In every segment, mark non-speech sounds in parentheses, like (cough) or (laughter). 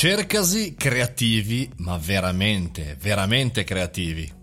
Cercasi creativi, ma veramente, veramente creativi.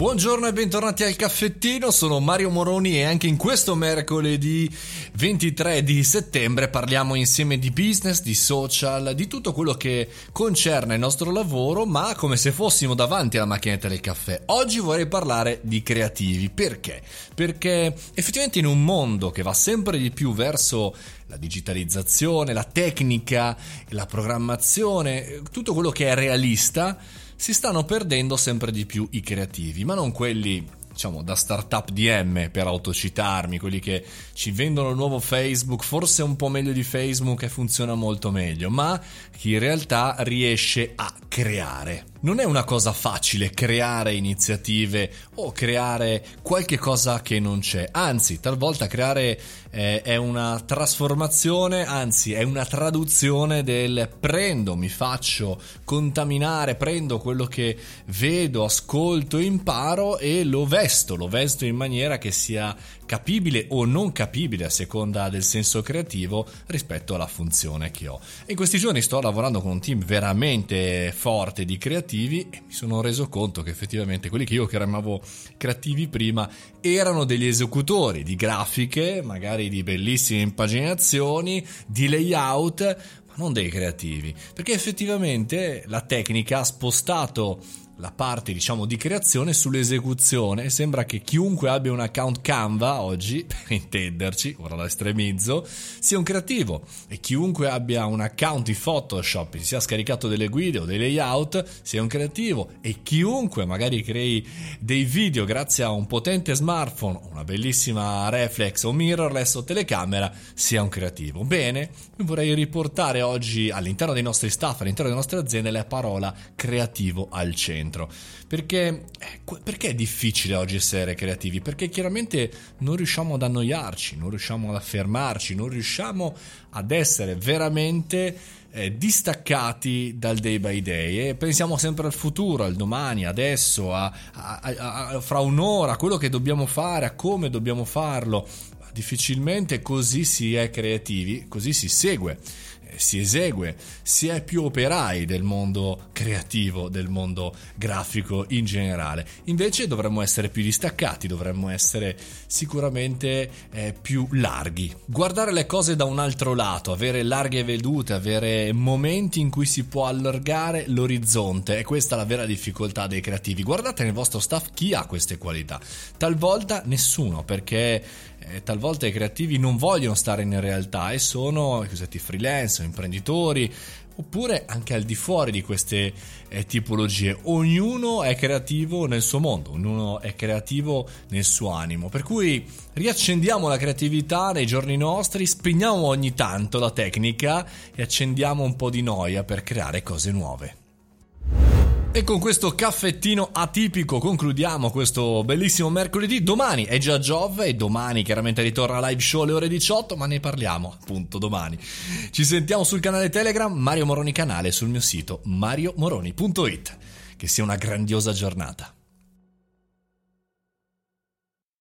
Buongiorno e bentornati al caffettino, sono Mario Moroni e anche in questo mercoledì 23 di settembre parliamo insieme di business, di social, di tutto quello che concerne il nostro lavoro, ma come se fossimo davanti alla macchinetta del caffè. Oggi vorrei parlare di creativi, perché? Perché effettivamente in un mondo che va sempre di più verso la digitalizzazione, la tecnica, la programmazione, tutto quello che è realista, si stanno perdendo sempre di più i creativi, ma non quelli diciamo da startup DM per autocitarmi, quelli che ci vendono il nuovo Facebook, forse un po' meglio di Facebook e funziona molto meglio, ma chi in realtà riesce a creare. Non è una cosa facile creare iniziative o creare qualche cosa che non c'è, anzi talvolta creare eh, è una trasformazione, anzi è una traduzione del prendo, mi faccio contaminare, prendo quello che vedo, ascolto, imparo e lo vesto, lo vesto in maniera che sia capibile o non capibile a seconda del senso creativo rispetto alla funzione che ho. In questi giorni sto lavorando con un team veramente forte di creativi e mi sono reso conto che effettivamente quelli che io chiamavo creativi prima erano degli esecutori di grafiche, magari di bellissime impaginazioni, di layout, ma non dei creativi, perché effettivamente la tecnica ha spostato la parte diciamo di creazione sull'esecuzione. Sembra che chiunque abbia un account Canva oggi (laughs) per intenderci ora la estremizzo sia un creativo. E chiunque abbia un account di Photoshop si sia scaricato delle guide o dei layout sia un creativo. E chiunque magari crei dei video grazie a un potente smartphone una bellissima reflex o mirrorless o telecamera sia un creativo. Bene vorrei riportare oggi all'interno dei nostri staff all'interno delle nostre aziende la parola creativo al centro dentro. Perché, eh, perché è difficile oggi essere creativi? Perché chiaramente non riusciamo ad annoiarci, non riusciamo ad affermarci, non riusciamo ad essere veramente eh, distaccati dal day by day e pensiamo sempre al futuro, al domani, adesso, a, a, a, fra un'ora, a quello che dobbiamo fare, a come dobbiamo farlo. Difficilmente così si è creativi, così si segue si esegue, si è più operai del mondo creativo, del mondo grafico in generale. Invece dovremmo essere più distaccati, dovremmo essere sicuramente eh, più larghi, guardare le cose da un altro lato, avere larghe vedute, avere momenti in cui si può allargare l'orizzonte. E questa è la vera difficoltà dei creativi. Guardate nel vostro staff chi ha queste qualità. Talvolta nessuno, perché eh, talvolta i creativi non vogliono stare in realtà e sono i cosiddetti freelance, imprenditori, oppure anche al di fuori di queste eh, tipologie. Ognuno è creativo nel suo mondo, ognuno è creativo nel suo animo. Per cui riaccendiamo la creatività nei giorni nostri, spegniamo ogni tanto la tecnica e accendiamo un po' di noia per creare cose nuove. E con questo caffettino atipico concludiamo questo bellissimo mercoledì. Domani è già Giove e domani chiaramente ritorna live show alle ore 18, ma ne parliamo appunto domani. Ci sentiamo sul canale Telegram Mario Moroni canale sul mio sito mariomoroni.it. Che sia una grandiosa giornata.